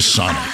Sound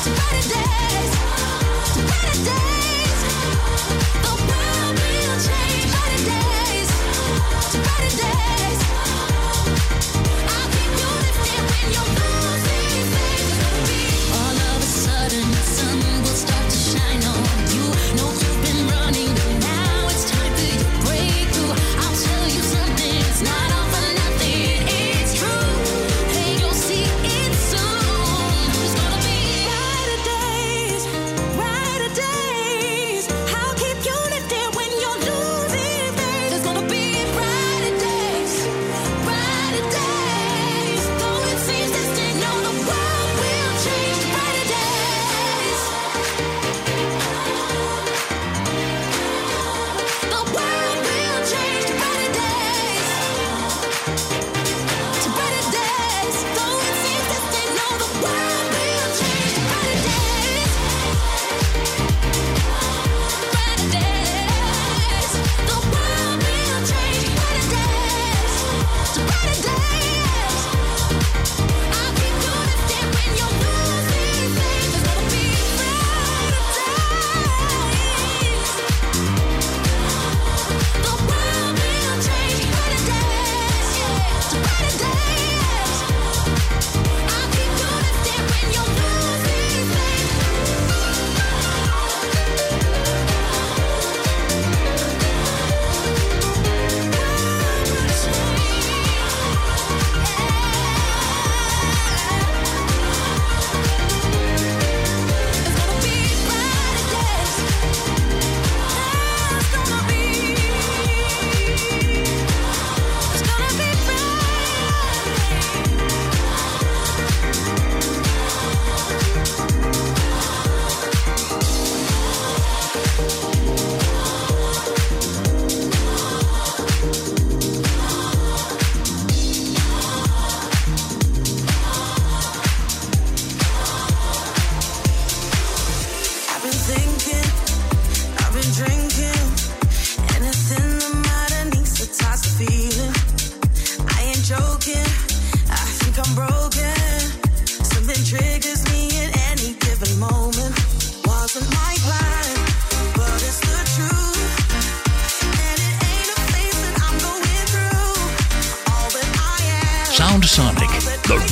Somebody there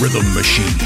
rhythm machine.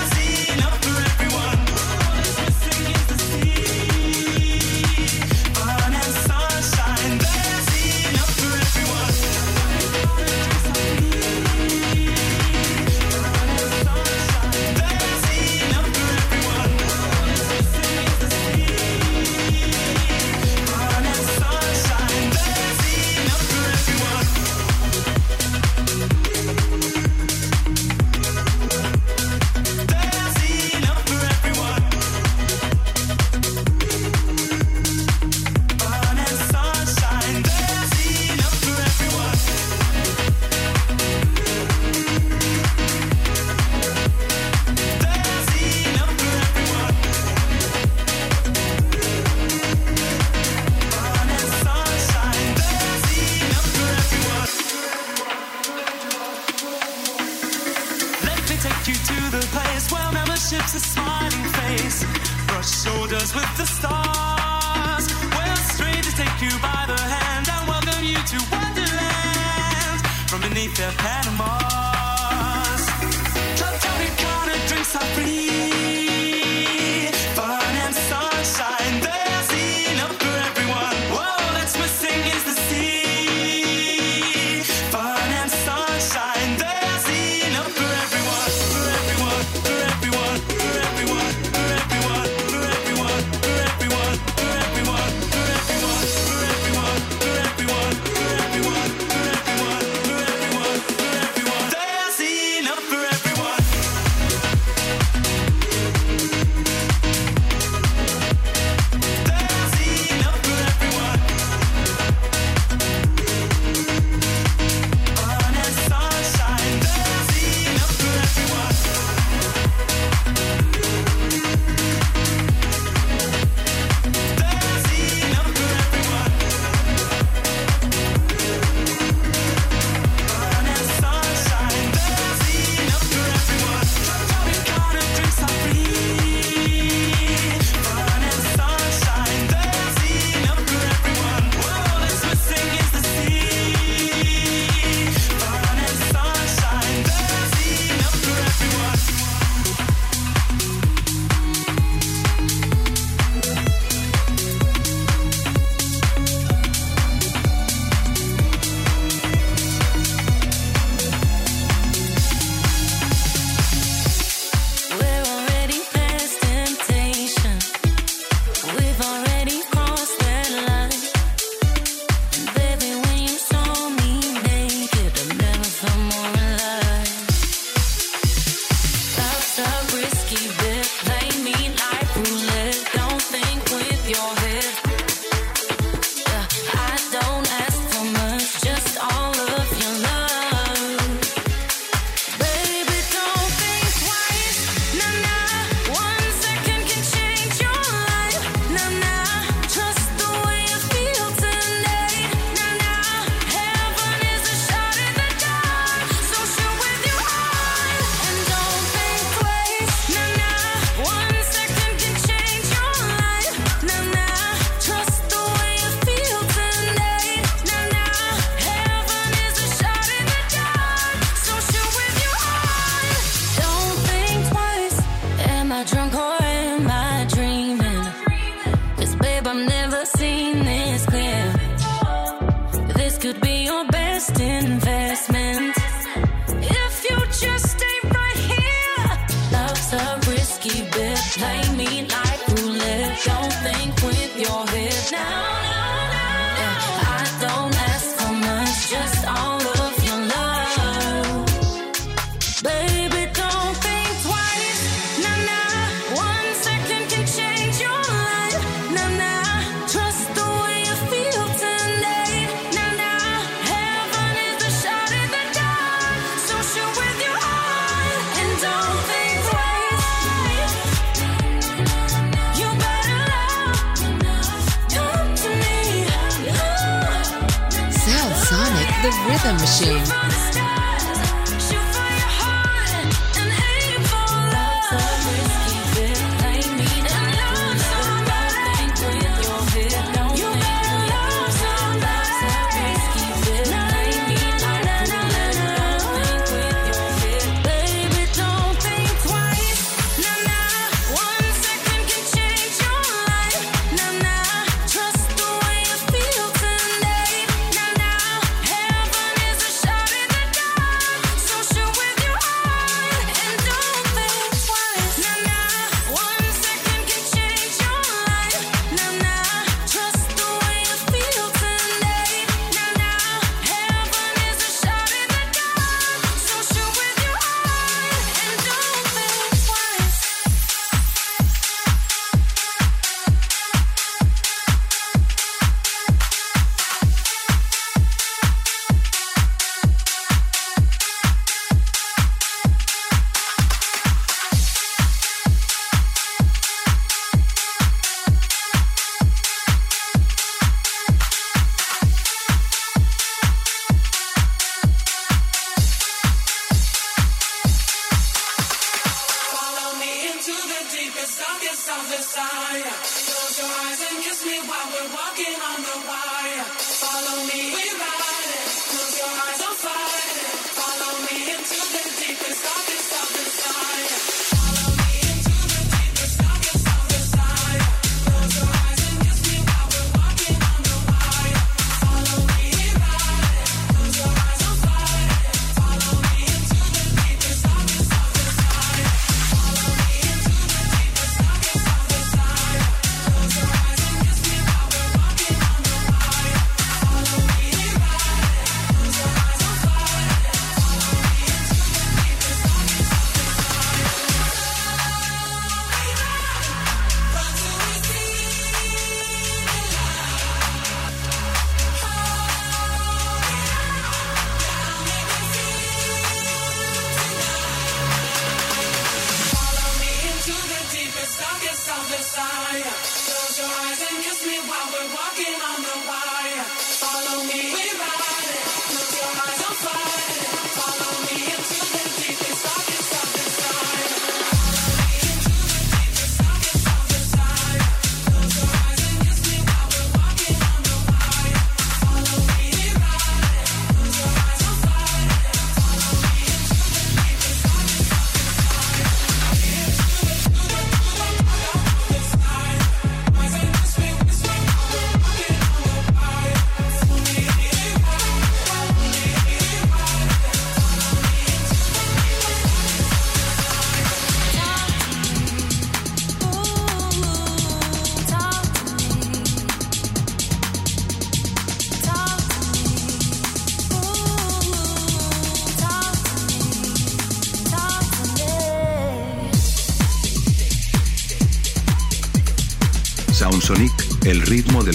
Beijing.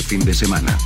Fin de semana.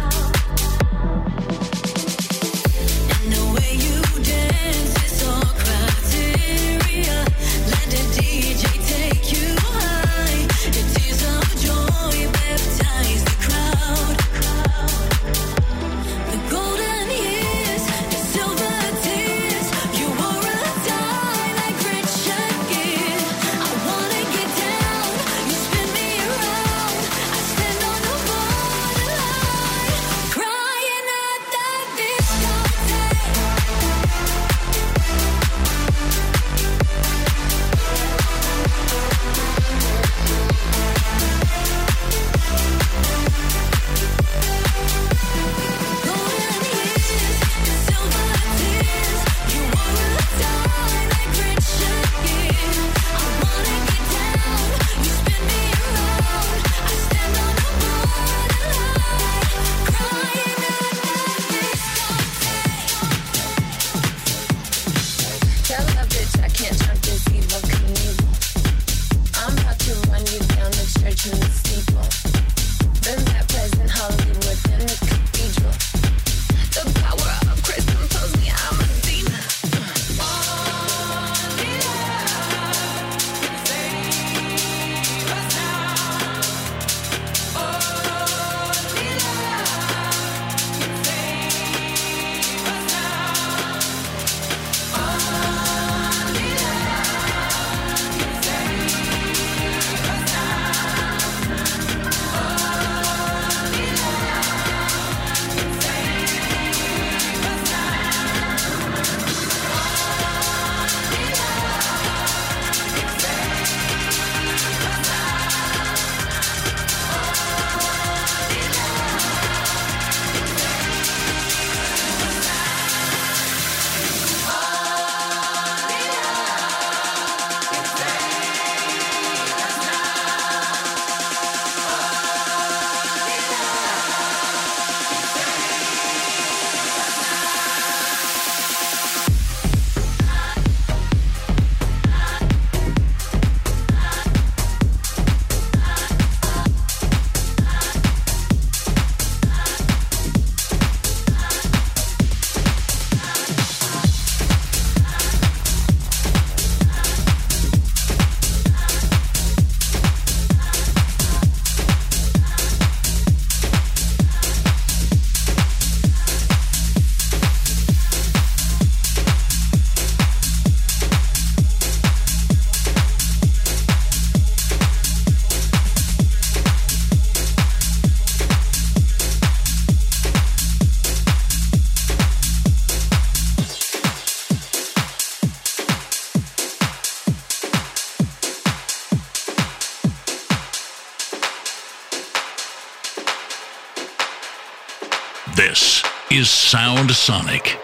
Is Sound Sonic.